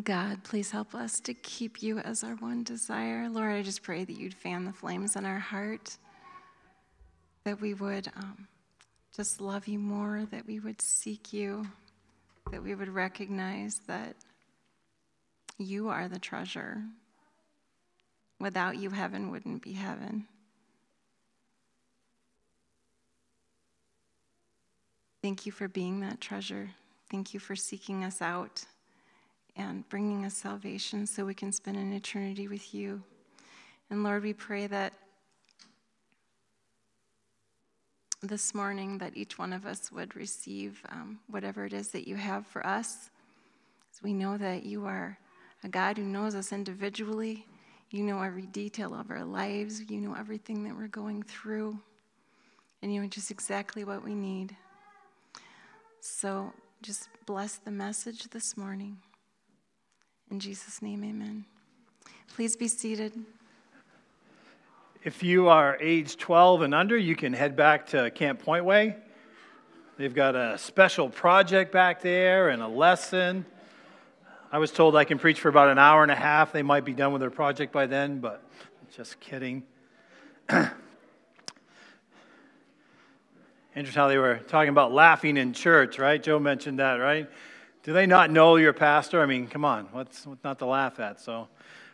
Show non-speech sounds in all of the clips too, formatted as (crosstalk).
God, please help us to keep you as our one desire. Lord, I just pray that you'd fan the flames in our heart, that we would um, just love you more, that we would seek you, that we would recognize that you are the treasure. Without you, heaven wouldn't be heaven. Thank you for being that treasure. Thank you for seeking us out and bringing us salvation so we can spend an eternity with you. And Lord, we pray that this morning that each one of us would receive um, whatever it is that you have for us. Because we know that you are a God who knows us individually. You know every detail of our lives. You know everything that we're going through. And you know just exactly what we need. So just bless the message this morning. In Jesus' name, amen. Please be seated. If you are age 12 and under, you can head back to Camp Pointway. They've got a special project back there and a lesson. I was told I can preach for about an hour and a half. They might be done with their project by then, but just kidding. (clears throat) Interesting how they were talking about laughing in church, right? Joe mentioned that, right? Do they not know your pastor? I mean, come on, what's, what's not to laugh at? So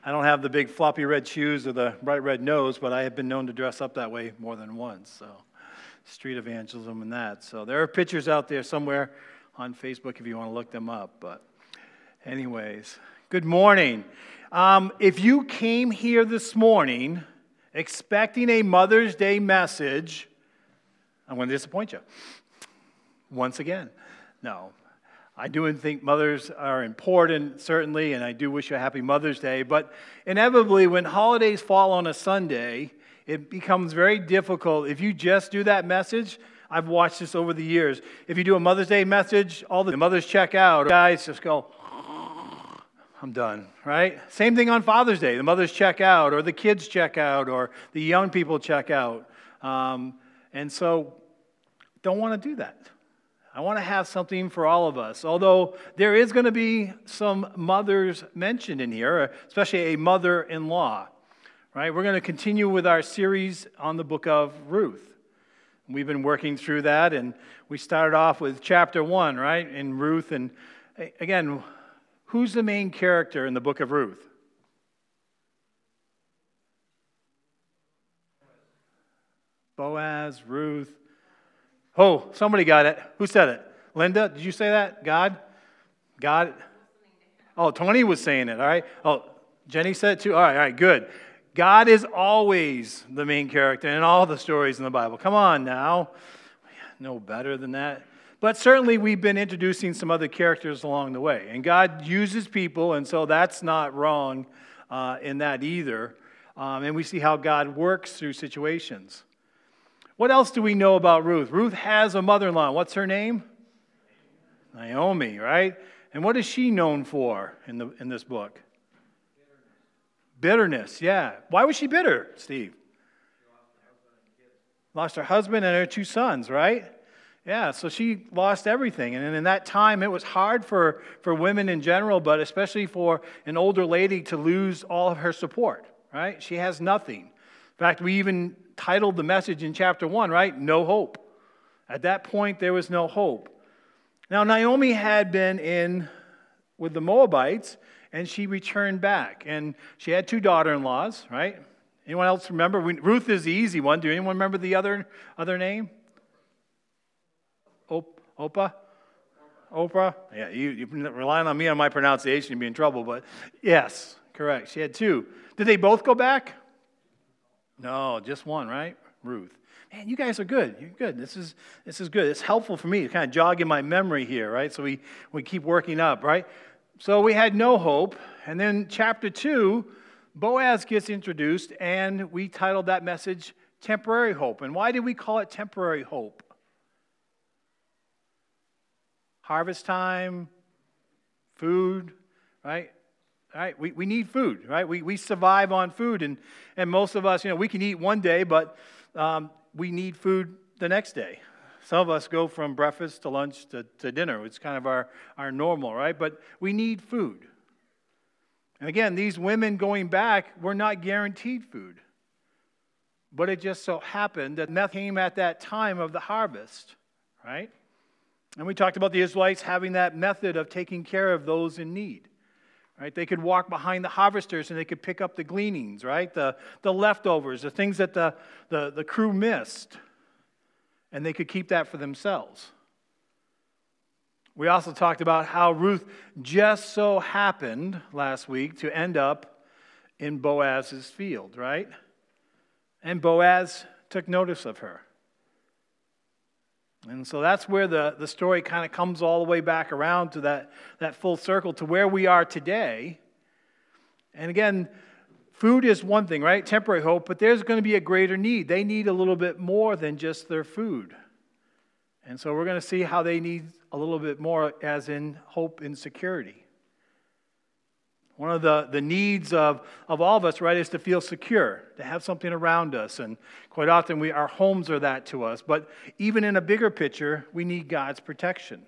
I don't have the big floppy red shoes or the bright red nose, but I have been known to dress up that way more than once. So street evangelism and that. So there are pictures out there somewhere on Facebook if you want to look them up. But, anyways, good morning. Um, if you came here this morning expecting a Mother's Day message, I'm going to disappoint you. Once again. No. I do think mothers are important, certainly, and I do wish you a happy Mother's Day. But inevitably, when holidays fall on a Sunday, it becomes very difficult. If you just do that message, I've watched this over the years. If you do a Mother's Day message, all the mothers check out. Guys just go, I'm done, right? Same thing on Father's Day. The mothers check out, or the kids check out, or the young people check out. Um, and so, don't want to do that. I want to have something for all of us. Although there is going to be some mothers mentioned in here, especially a mother in law, right? We're going to continue with our series on the book of Ruth. We've been working through that, and we started off with chapter one, right, in Ruth. And again, who's the main character in the book of Ruth? Boaz, Ruth. Oh, somebody got it. Who said it? Linda, did you say that? God? God? Oh, Tony was saying it, all right. Oh, Jenny said it too. All right, all right, good. God is always the main character in all the stories in the Bible. Come on now. No better than that. But certainly, we've been introducing some other characters along the way. And God uses people, and so that's not wrong uh, in that either. Um, and we see how God works through situations. What else do we know about Ruth? Ruth has a mother in law. What's her name? Naomi, right? And what is she known for in, the, in this book? Bitterness, yeah. Why was she bitter, Steve? Lost her husband and her two sons, right? Yeah, so she lost everything. And in that time, it was hard for, for women in general, but especially for an older lady to lose all of her support, right? She has nothing. In fact, we even titled the message in chapter 1, right? No hope. At that point, there was no hope. Now, Naomi had been in with the Moabites, and she returned back. And she had two daughter in laws, right? Anyone else remember? Ruth is the easy one. Do anyone remember the other, other name? Op- Oprah? Oprah? Yeah, you, you're relying on me on my pronunciation, you'd be in trouble, but yes, correct. She had two. Did they both go back? No, just one, right? Ruth. Man, you guys are good. You're good. This is, this is good. It's helpful for me to kind of jog in my memory here, right? So we, we keep working up, right? So we had no hope. And then chapter two, Boaz gets introduced, and we titled that message Temporary Hope. And why did we call it Temporary Hope? Harvest time, food, right? Right? We, we need food, right? We, we survive on food. And, and most of us, you know, we can eat one day, but um, we need food the next day. Some of us go from breakfast to lunch to, to dinner. It's kind of our, our normal, right? But we need food. And again, these women going back were not guaranteed food. But it just so happened that meth came at that time of the harvest, right? And we talked about the Israelites having that method of taking care of those in need. Right? They could walk behind the harvesters and they could pick up the gleanings, right? The, the leftovers, the things that the, the, the crew missed. And they could keep that for themselves. We also talked about how Ruth just so happened last week to end up in Boaz's field, right? And Boaz took notice of her. And so that's where the, the story kind of comes all the way back around to that, that full circle to where we are today. And again, food is one thing, right? Temporary hope, but there's going to be a greater need. They need a little bit more than just their food. And so we're going to see how they need a little bit more, as in hope and security. One of the, the needs of, of all of us, right, is to feel secure, to have something around us. And quite often, we, our homes are that to us. But even in a bigger picture, we need God's protection.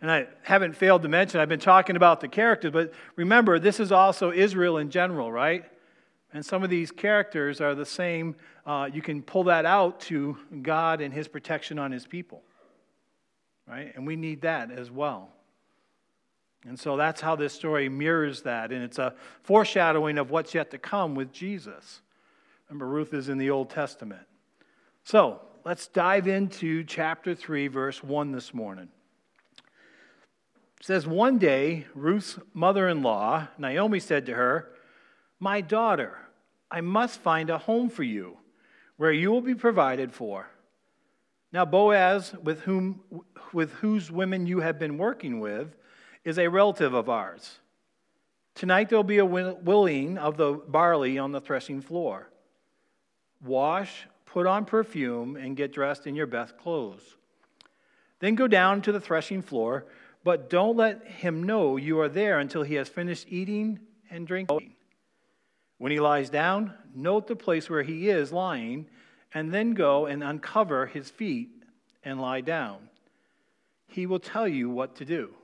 And I haven't failed to mention, I've been talking about the characters, but remember, this is also Israel in general, right? And some of these characters are the same. Uh, you can pull that out to God and his protection on his people, right? And we need that as well. And so that's how this story mirrors that. And it's a foreshadowing of what's yet to come with Jesus. Remember, Ruth is in the Old Testament. So let's dive into chapter 3, verse 1 this morning. It says, One day, Ruth's mother in law, Naomi, said to her, My daughter, I must find a home for you where you will be provided for. Now, Boaz, with, whom, with whose women you have been working with, is a relative of ours. Tonight there'll be a winnowing of the barley on the threshing floor. Wash, put on perfume, and get dressed in your best clothes. Then go down to the threshing floor, but don't let him know you are there until he has finished eating and drinking. When he lies down, note the place where he is lying, and then go and uncover his feet and lie down. He will tell you what to do.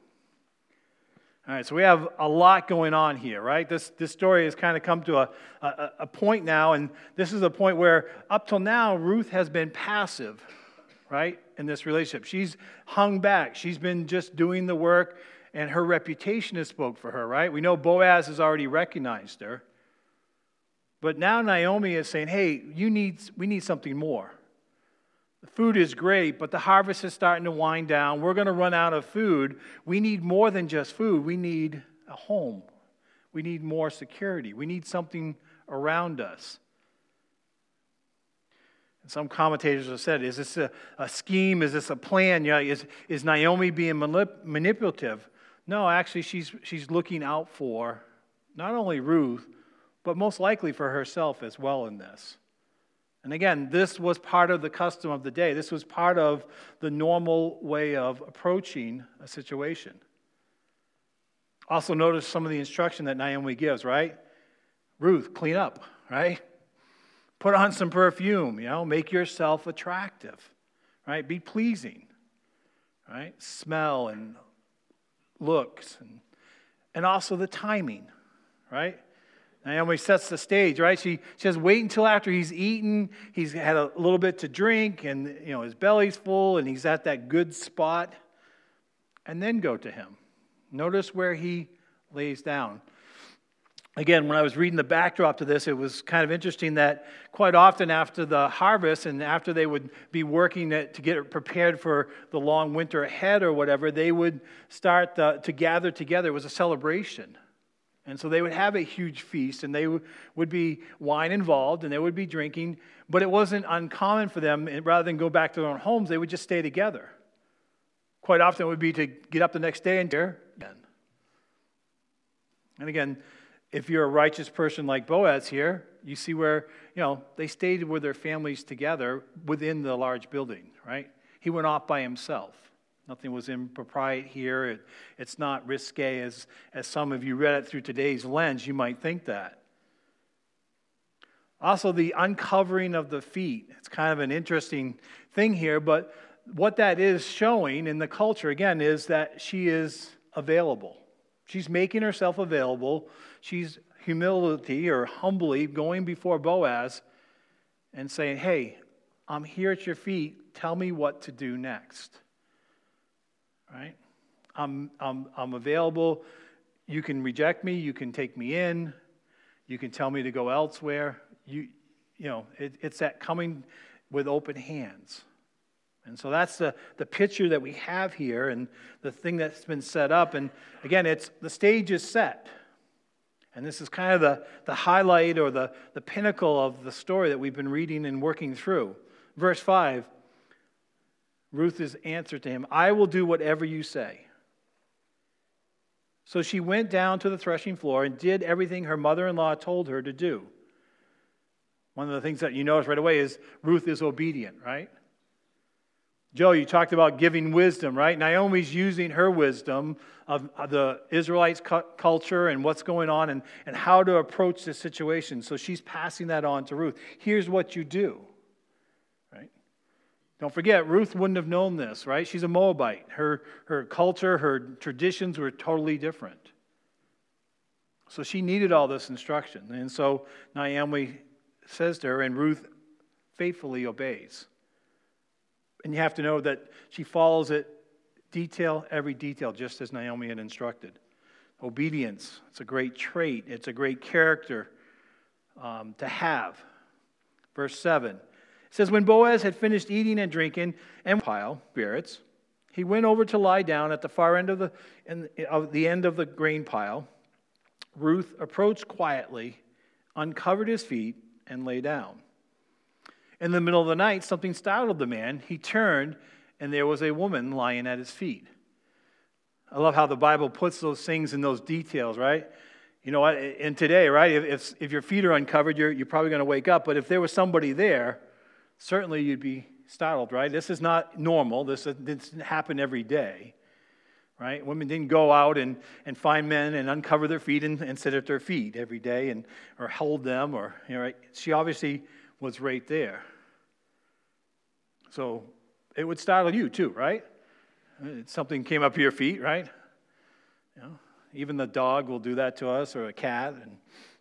All right, so we have a lot going on here, right? This, this story has kind of come to a, a, a point now, and this is a point where up till now, Ruth has been passive, right, in this relationship. She's hung back, she's been just doing the work, and her reputation has spoke for her, right? We know Boaz has already recognized her. But now Naomi is saying, hey, you need, we need something more. The food is great, but the harvest is starting to wind down. We're going to run out of food. We need more than just food. We need a home. We need more security. We need something around us. And some commentators have said, is this a, a scheme? Is this a plan? Yeah, is, is Naomi being manip- manipulative? No, actually, she's, she's looking out for not only Ruth, but most likely for herself as well in this. And again, this was part of the custom of the day. This was part of the normal way of approaching a situation. Also, notice some of the instruction that Naomi gives, right? Ruth, clean up, right? Put on some perfume, you know, make yourself attractive, right? Be pleasing, right? Smell and looks, and, and also the timing, right? Naomi sets the stage, right? She, she says, wait until after he's eaten, he's had a little bit to drink, and you know his belly's full, and he's at that good spot, and then go to him. Notice where he lays down. Again, when I was reading the backdrop to this, it was kind of interesting that quite often after the harvest and after they would be working to get it prepared for the long winter ahead or whatever, they would start to gather together. It was a celebration and so they would have a huge feast, and they would be wine involved, and they would be drinking. But it wasn't uncommon for them, rather than go back to their own homes, they would just stay together. Quite often it would be to get up the next day and there again. And again, if you're a righteous person like Boaz here, you see where, you know, they stayed with their families together within the large building, right? He went off by himself. Nothing was impropriate here. It, it's not risque as, as some of you read it through today's lens. You might think that. Also, the uncovering of the feet. It's kind of an interesting thing here, but what that is showing in the culture, again, is that she is available. She's making herself available. She's humility or humbly going before Boaz and saying, Hey, I'm here at your feet. Tell me what to do next. Right? I'm, I'm, I'm available. You can reject me. You can take me in. You can tell me to go elsewhere. You, you know, it, it's that coming with open hands. And so that's the, the picture that we have here and the thing that's been set up. And again, it's the stage is set. And this is kind of the, the highlight or the, the pinnacle of the story that we've been reading and working through. Verse 5 Ruth's answer to him, I will do whatever you say. So she went down to the threshing floor and did everything her mother in law told her to do. One of the things that you notice right away is Ruth is obedient, right? Joe, you talked about giving wisdom, right? Naomi's using her wisdom of the Israelites' culture and what's going on and, and how to approach this situation. So she's passing that on to Ruth. Here's what you do? Don't forget, Ruth wouldn't have known this, right? She's a Moabite. Her, her culture, her traditions were totally different. So she needed all this instruction. And so Naomi says to her, and Ruth faithfully obeys. And you have to know that she follows it detail, every detail, just as Naomi had instructed. Obedience, it's a great trait, it's a great character um, to have. Verse 7 it says, When Boaz had finished eating and drinking and pile, spirits, he went over to lie down at the far end of the, of the end of the grain pile. Ruth approached quietly, uncovered his feet, and lay down. In the middle of the night, something startled the man. He turned, and there was a woman lying at his feet. I love how the Bible puts those things in those details, right? You know? And today, right, if, if your feet are uncovered, you're, you're probably going to wake up. But if there was somebody there, certainly you'd be startled, right? This is not normal. This uh, doesn't happen every day, right? Women didn't go out and, and find men and uncover their feet and, and sit at their feet every day and, or hold them. Or, you know, right? She obviously was right there. So it would startle you too, right? Uh, something came up your feet, right? You know, even the dog will do that to us, or a cat, and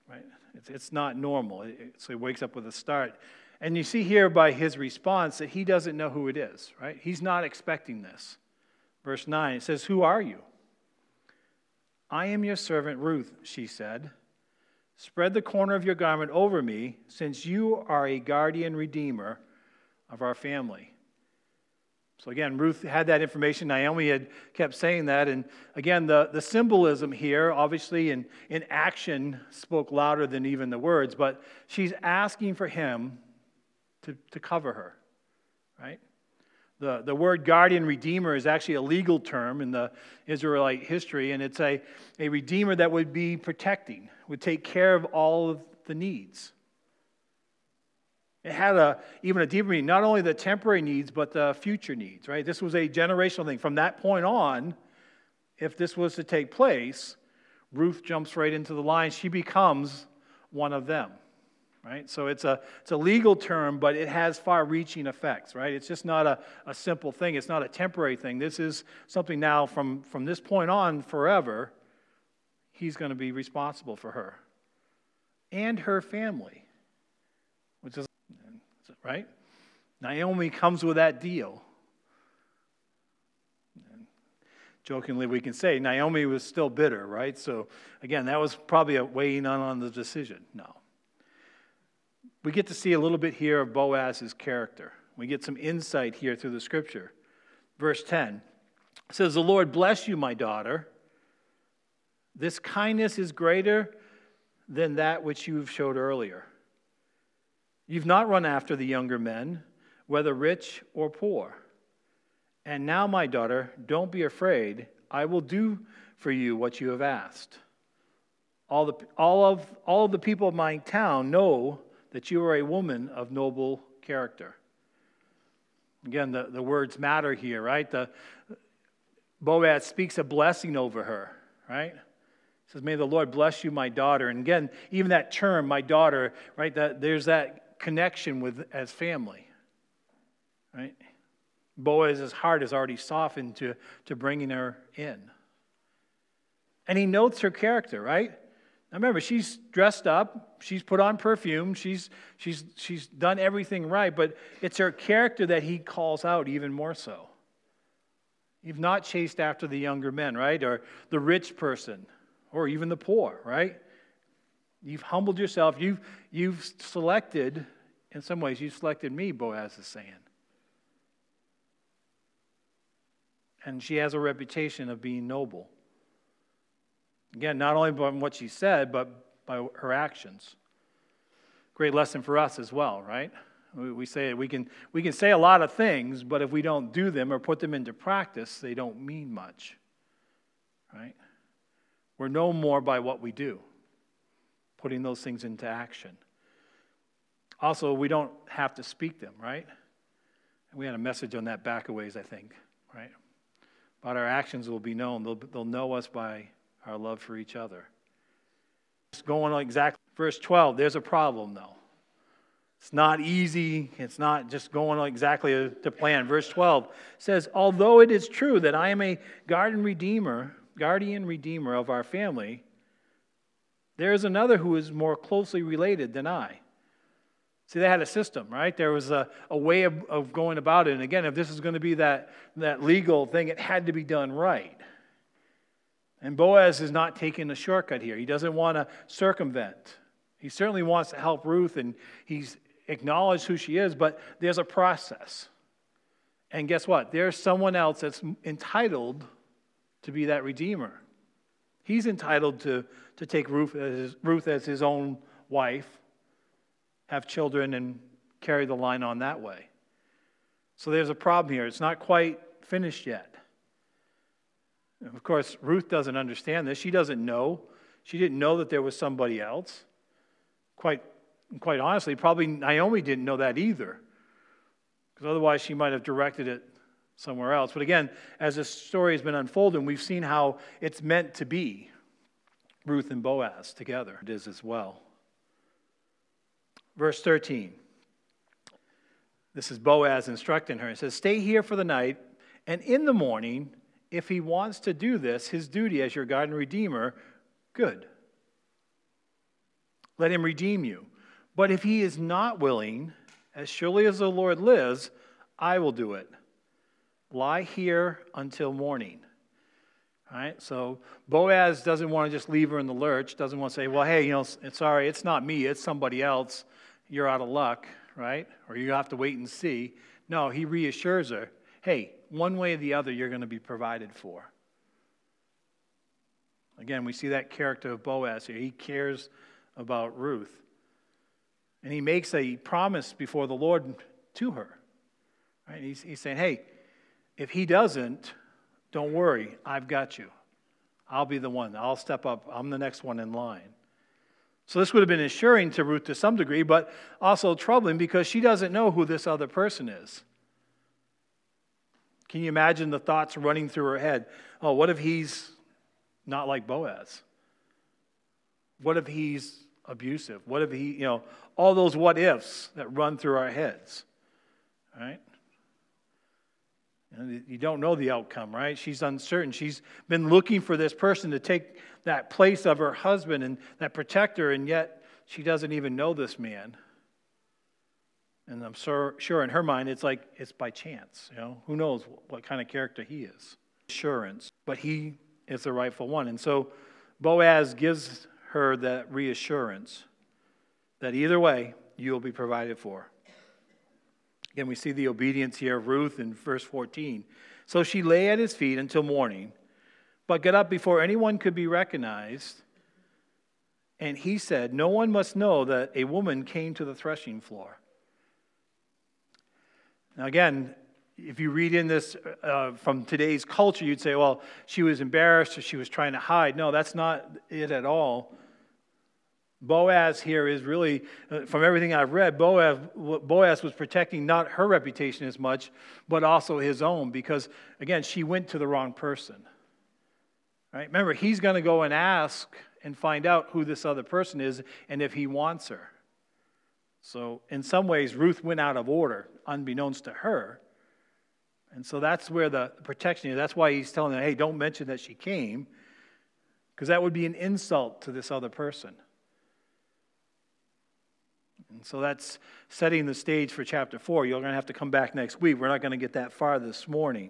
right? It's, it's not normal. It, so he wakes up with a start. And you see here by his response that he doesn't know who it is, right? He's not expecting this. Verse 9, it says, Who are you? I am your servant Ruth, she said. Spread the corner of your garment over me, since you are a guardian redeemer of our family. So again, Ruth had that information. Naomi had kept saying that. And again, the, the symbolism here, obviously in, in action, spoke louder than even the words, but she's asking for him to, to cover her, right? The, the word guardian redeemer is actually a legal term in the Israelite history, and it's a, a redeemer that would be protecting, would take care of all of the needs. It had a, even a deeper meaning, not only the temporary needs, but the future needs, right? This was a generational thing. From that point on, if this was to take place, Ruth jumps right into the line. She becomes one of them right? So it's a, it's a legal term, but it has far reaching effects, right? It's just not a, a simple thing, it's not a temporary thing. This is something now from, from this point on forever, he's going to be responsible for her and her family, which is, right? Naomi comes with that deal. jokingly we can say Naomi was still bitter, right? So again, that was probably a weighing on on the decision. No we get to see a little bit here of Boaz's character. We get some insight here through the scripture. Verse 10 says, The Lord bless you, my daughter. This kindness is greater than that which you've showed earlier. You've not run after the younger men, whether rich or poor. And now, my daughter, don't be afraid. I will do for you what you have asked. All, the, all, of, all of the people of my town know that you are a woman of noble character. Again, the, the words matter here, right? The, Boaz speaks a blessing over her, right? He says, May the Lord bless you, my daughter. And again, even that term, my daughter, right? That there's that connection with as family. Right? Boaz's heart is already softened to, to bringing her in. And he notes her character, right? Now remember, she's dressed up, she's put on perfume, she's, she's, she's done everything right, but it's her character that he calls out even more so. You've not chased after the younger men, right? Or the rich person, or even the poor, right? You've humbled yourself. You've, you've selected, in some ways, you've selected me, Boaz is saying. And she has a reputation of being noble. Again, not only by what she said, but by her actions. Great lesson for us as well, right? We say we can, we can say a lot of things, but if we don't do them or put them into practice, they don't mean much, right? We're no more by what we do, putting those things into action. Also, we don't have to speak them, right? We had a message on that back a ways, I think, right? But our actions will be known. They'll, they'll know us by our love for each other. It's going on exactly verse 12. There's a problem, though. It's not easy. It's not just going exactly to plan. Verse 12 says, Although it is true that I am a guardian redeemer, guardian redeemer of our family, there is another who is more closely related than I. See, they had a system, right? There was a, a way of, of going about it. And again, if this is going to be that, that legal thing, it had to be done right. And Boaz is not taking a shortcut here. He doesn't want to circumvent. He certainly wants to help Ruth, and he's acknowledged who she is, but there's a process. And guess what? There's someone else that's entitled to be that redeemer. He's entitled to, to take Ruth as, Ruth as his own wife, have children, and carry the line on that way. So there's a problem here. It's not quite finished yet. Of course, Ruth doesn't understand this. She doesn't know. She didn't know that there was somebody else. Quite, quite honestly, probably Naomi didn't know that either, because otherwise she might have directed it somewhere else. But again, as this story has been unfolding, we've seen how it's meant to be Ruth and Boaz together. It is as well. Verse 13. This is Boaz instructing her. He says, Stay here for the night, and in the morning, if he wants to do this, his duty as your guardian redeemer, good. Let him redeem you. But if he is not willing, as surely as the Lord lives, I will do it. Lie here until morning. All right, so Boaz doesn't want to just leave her in the lurch, doesn't want to say, well, hey, you know, sorry, it's not me, it's somebody else. You're out of luck, right? Or you have to wait and see. No, he reassures her, hey, one way or the other, you're going to be provided for. Again, we see that character of Boaz here. He cares about Ruth. And he makes a promise before the Lord to her. Right? He's, he's saying, hey, if he doesn't, don't worry, I've got you. I'll be the one. I'll step up. I'm the next one in line. So this would have been assuring to Ruth to some degree, but also troubling because she doesn't know who this other person is. Can you imagine the thoughts running through her head? Oh, what if he's not like Boaz? What if he's abusive? What if he, you know, all those what ifs that run through our heads, right? And you don't know the outcome, right? She's uncertain. She's been looking for this person to take that place of her husband and that protector, and yet she doesn't even know this man. And I'm sure, sure in her mind, it's like it's by chance. You know, who knows what kind of character he is? Assurance, but he is the rightful one. And so Boaz gives her that reassurance that either way, you'll be provided for. Again, we see the obedience here of Ruth in verse 14. So she lay at his feet until morning, but got up before anyone could be recognized. And he said, No one must know that a woman came to the threshing floor. Now, again, if you read in this uh, from today's culture, you'd say, well, she was embarrassed or she was trying to hide. No, that's not it at all. Boaz here is really, uh, from everything I've read, Boaz, Boaz was protecting not her reputation as much, but also his own, because, again, she went to the wrong person. Right? Remember, he's going to go and ask and find out who this other person is and if he wants her. So, in some ways, Ruth went out of order, unbeknownst to her. And so that's where the protection is. That's why he's telling her, hey, don't mention that she came, because that would be an insult to this other person. And so that's setting the stage for chapter four. You're going to have to come back next week. We're not going to get that far this morning.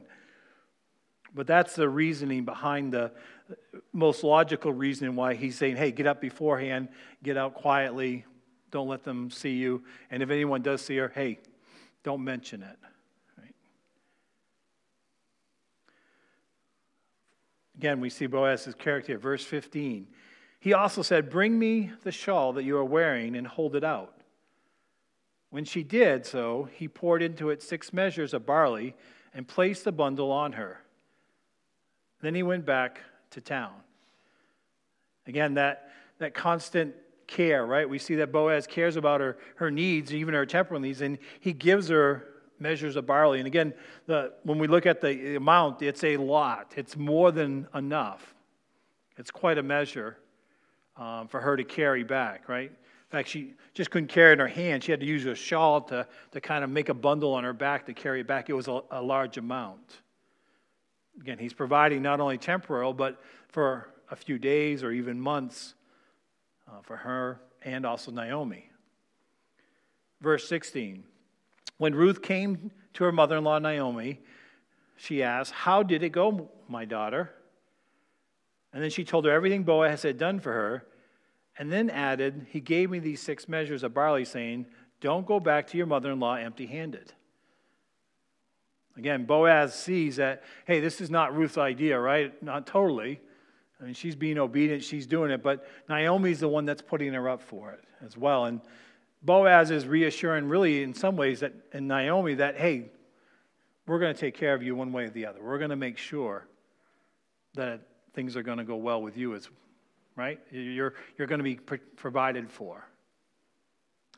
But that's the reasoning behind the most logical reason why he's saying, hey, get up beforehand, get out quietly, don't let them see you. And if anyone does see her, hey, don't mention it. Again, we see Boaz's character, verse 15. He also said, Bring me the shawl that you are wearing and hold it out. When she did so, he poured into it six measures of barley and placed the bundle on her. Then he went back to town. Again, that, that constant care, right? We see that Boaz cares about her, her needs, even her temporal needs, and he gives her measures of barley. And again, the, when we look at the amount, it's a lot, it's more than enough. It's quite a measure um, for her to carry back, right? In fact, she just couldn't carry it in her hand. She had to use a shawl to, to kind of make a bundle on her back to carry it back. It was a, a large amount. Again, he's providing not only temporal, but for a few days or even months uh, for her and also Naomi. Verse 16 When Ruth came to her mother in law, Naomi, she asked, How did it go, my daughter? And then she told her everything Boaz had done for her, and then added, He gave me these six measures of barley, saying, Don't go back to your mother in law empty handed. Again, Boaz sees that, hey, this is not Ruth's idea, right? Not totally. I mean, she's being obedient, she's doing it, but Naomi's the one that's putting her up for it as well. And Boaz is reassuring, really, in some ways, that in Naomi, that, hey, we're going to take care of you one way or the other. We're going to make sure that things are going to go well with you, as, right? You're, you're going to be provided for.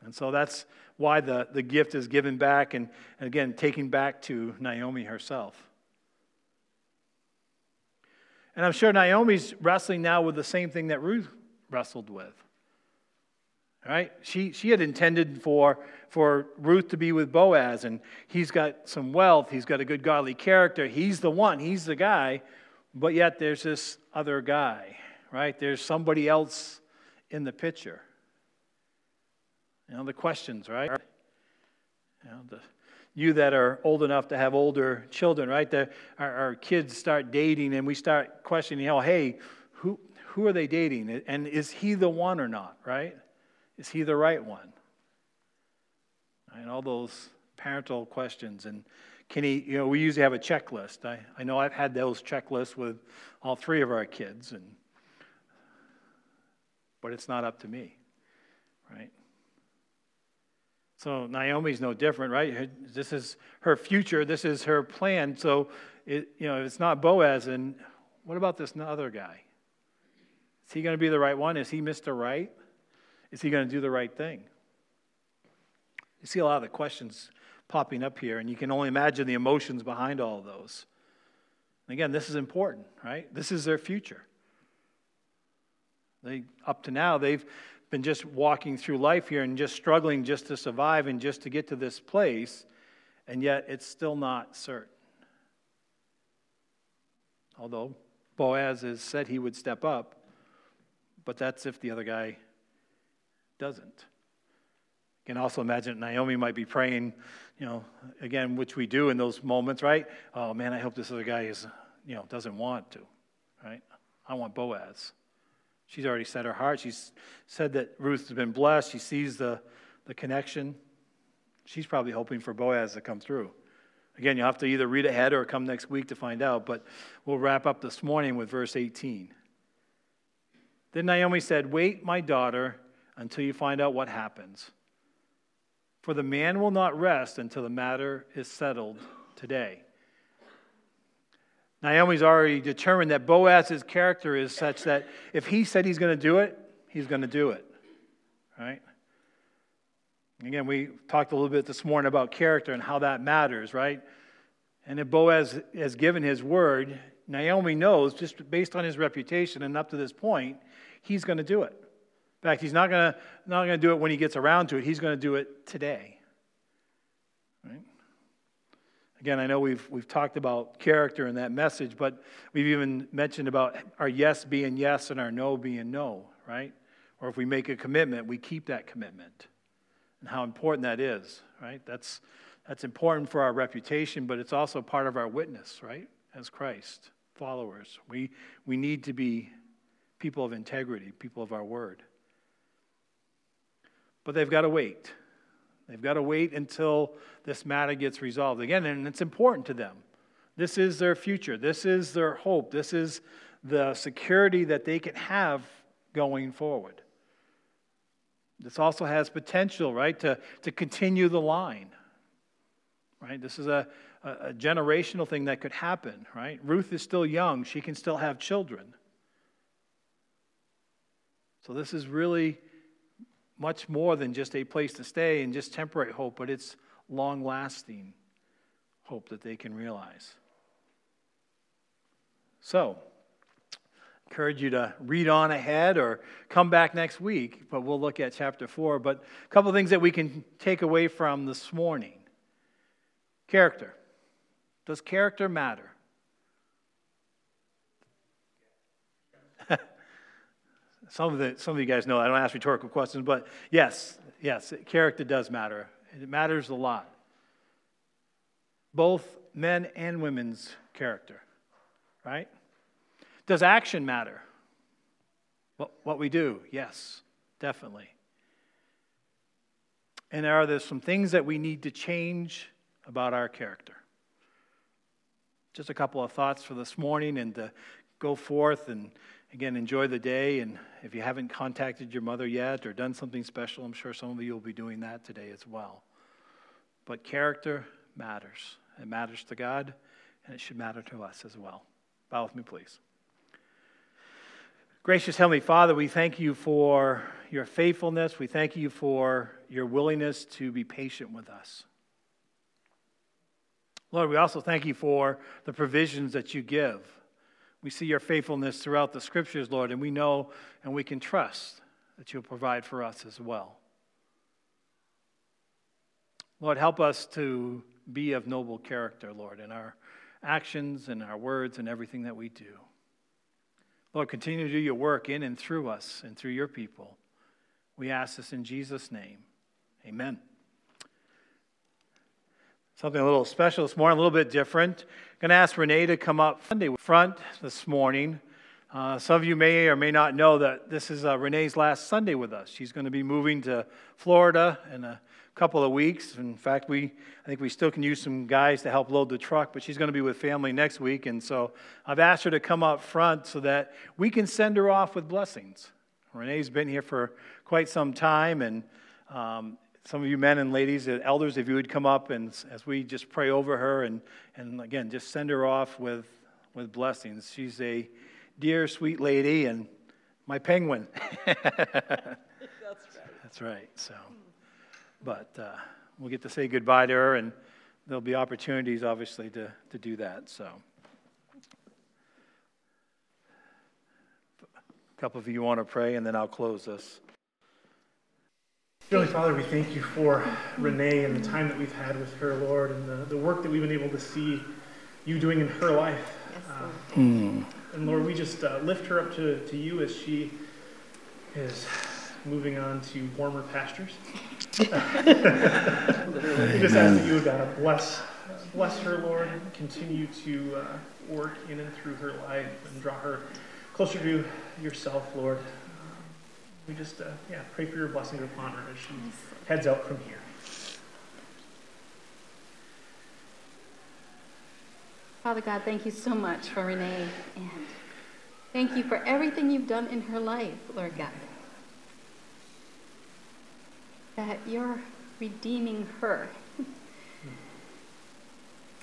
And so that's why the, the gift is given back and, and again, taken back to Naomi herself. And I'm sure Naomi's wrestling now with the same thing that Ruth wrestled with. Right? She, she had intended for, for Ruth to be with Boaz, and he's got some wealth, he's got a good godly character, he's the one, he's the guy, but yet there's this other guy, right? There's somebody else in the picture. You know, the questions, right? You, know, the, you that are old enough to have older children, right? The, our, our, kids start dating and we start questioning, know, hey, who, who are they dating? And is he the one or not, right? Is he the right one? And all those parental questions. And can he, you know, we usually have a checklist. I, I know I've had those checklists with all three of our kids, and but it's not up to me, right? So Naomi's no different, right? This is her future. This is her plan. So, it, you know, if it's not Boaz, and what about this other guy? Is he going to be the right one? Is he Mr. Right? Is he going to do the right thing? You see a lot of the questions popping up here, and you can only imagine the emotions behind all of those. And again, this is important, right? This is their future. They, up to now, they've been just walking through life here and just struggling just to survive and just to get to this place, and yet it's still not certain. Although Boaz has said he would step up, but that's if the other guy doesn't. You can also imagine Naomi might be praying, you know, again, which we do in those moments, right? Oh man, I hope this other guy is, you know, doesn't want to, right? I want Boaz. She's already set her heart. She's said that Ruth has been blessed. She sees the, the connection. She's probably hoping for Boaz to come through. Again, you'll have to either read ahead or come next week to find out, but we'll wrap up this morning with verse 18. Then Naomi said, Wait, my daughter, until you find out what happens. For the man will not rest until the matter is settled today. Naomi's already determined that Boaz's character is such that if he said he's going to do it, he's going to do it. Right? Again, we talked a little bit this morning about character and how that matters, right? And if Boaz has given his word, Naomi knows, just based on his reputation and up to this point, he's going to do it. In fact, he's not going to not going to do it when he gets around to it. He's going to do it today. Right? Again, I know we've, we've talked about character in that message, but we've even mentioned about our yes being yes and our no being no, right? Or if we make a commitment, we keep that commitment and how important that is, right? That's, that's important for our reputation, but it's also part of our witness, right? As Christ followers. We, we need to be people of integrity, people of our word. But they've got to wait. They've got to wait until this matter gets resolved. Again, and it's important to them. This is their future. This is their hope. This is the security that they can have going forward. This also has potential, right, to, to continue the line. Right? This is a, a, a generational thing that could happen, right? Ruth is still young. She can still have children. So this is really much more than just a place to stay and just temporary hope, but it's long lasting hope that they can realize. So, encourage you to read on ahead or come back next week, but we'll look at chapter 4. But a couple things that we can take away from this morning character. Does character matter? Some of the some of you guys know I don't ask rhetorical questions, but yes, yes, character does matter. It matters a lot. Both men and women's character, right? Does action matter? What, what we do, yes, definitely. And are there some things that we need to change about our character? Just a couple of thoughts for this morning and to go forth and again, enjoy the day. And if you haven't contacted your mother yet or done something special, I'm sure some of you will be doing that today as well. But character matters. It matters to God, and it should matter to us as well. Bow with me, please. Gracious Heavenly Father, we thank you for your faithfulness. We thank you for your willingness to be patient with us. Lord, we also thank you for the provisions that you give we see your faithfulness throughout the scriptures, Lord, and we know and we can trust that you'll provide for us as well. Lord, help us to be of noble character, Lord, in our actions and our words and everything that we do. Lord, continue to do your work in and through us and through your people. We ask this in Jesus' name. Amen something a little special this morning, a little bit different. I'm going to ask Renee to come up Sunday front this morning. Uh, some of you may or may not know that this is uh, Renee's last Sunday with us. She's going to be moving to Florida in a couple of weeks. In fact, we I think we still can use some guys to help load the truck, but she's going to be with family next week, and so I've asked her to come up front so that we can send her off with blessings. Renee's been here for quite some time, and um, some of you men and ladies, uh, elders, if you would come up and as we just pray over her and, and again, just send her off with, with blessings. She's a dear, sweet lady and my penguin. That's (laughs) right. That's right. So, but uh, we'll get to say goodbye to her and there'll be opportunities, obviously, to, to do that. So, a couple of you want to pray and then I'll close this. Heavenly Father, we thank you for Renee and the time that we've had with her, Lord, and the, the work that we've been able to see you doing in her life. Yes, uh, mm. And Lord, we just uh, lift her up to, to you as she is moving on to warmer pastures. (laughs) we just ask that you would God bless, bless her, Lord, continue to uh, work in and through her life and draw her closer to yourself, Lord we just, uh, yeah, pray for your blessing upon her as she heads out from here. Father God, thank you so much for Renee and thank you for everything you've done in her life, Lord God. That you're redeeming her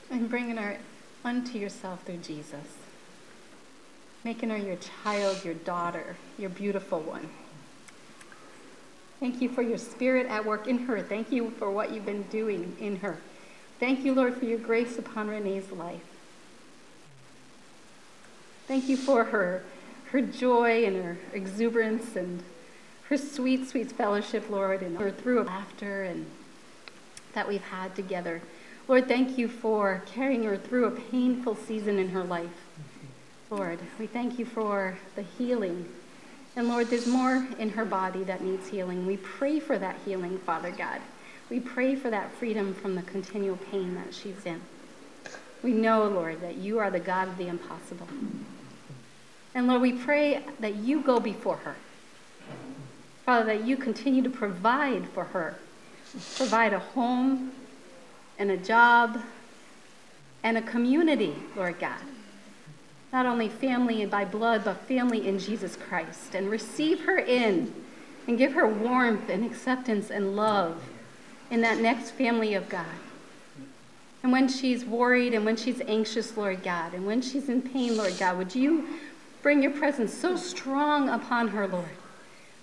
and bringing her unto yourself through Jesus, making her your child, your daughter, your beautiful one. Thank you for your spirit at work in her. Thank you for what you've been doing in her. Thank you, Lord, for your grace upon Renee's life. Thank you for her, her joy and her exuberance and her sweet, sweet fellowship, Lord, and her through laughter and that we've had together. Lord, thank you for carrying her through a painful season in her life. Lord, we thank you for the healing. And Lord, there's more in her body that needs healing. We pray for that healing, Father God. We pray for that freedom from the continual pain that she's in. We know, Lord, that you are the God of the impossible. And Lord, we pray that you go before her. Father, that you continue to provide for her. Provide a home and a job and a community, Lord God. Not only family by blood, but family in Jesus Christ. And receive her in and give her warmth and acceptance and love in that next family of God. And when she's worried and when she's anxious, Lord God, and when she's in pain, Lord God, would you bring your presence so strong upon her, Lord,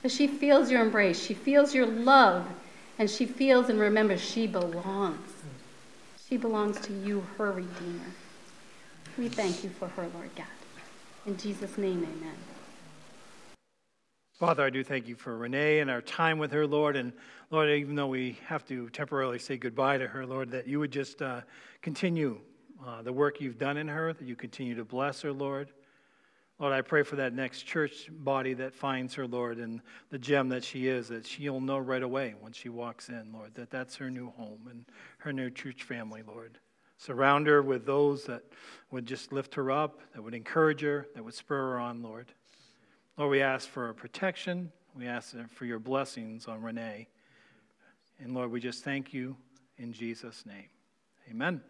that she feels your embrace, she feels your love, and she feels and remembers she belongs. She belongs to you, her Redeemer. We thank you for her, Lord God. In Jesus' name, amen. Father, I do thank you for Renee and our time with her, Lord. And Lord, even though we have to temporarily say goodbye to her, Lord, that you would just uh, continue uh, the work you've done in her, that you continue to bless her, Lord. Lord, I pray for that next church body that finds her, Lord, and the gem that she is, that she'll know right away when she walks in, Lord, that that's her new home and her new church family, Lord. Surround her with those that would just lift her up, that would encourage her, that would spur her on, Lord. Lord, we ask for protection. We ask for your blessings on Renee. And Lord, we just thank you in Jesus' name. Amen.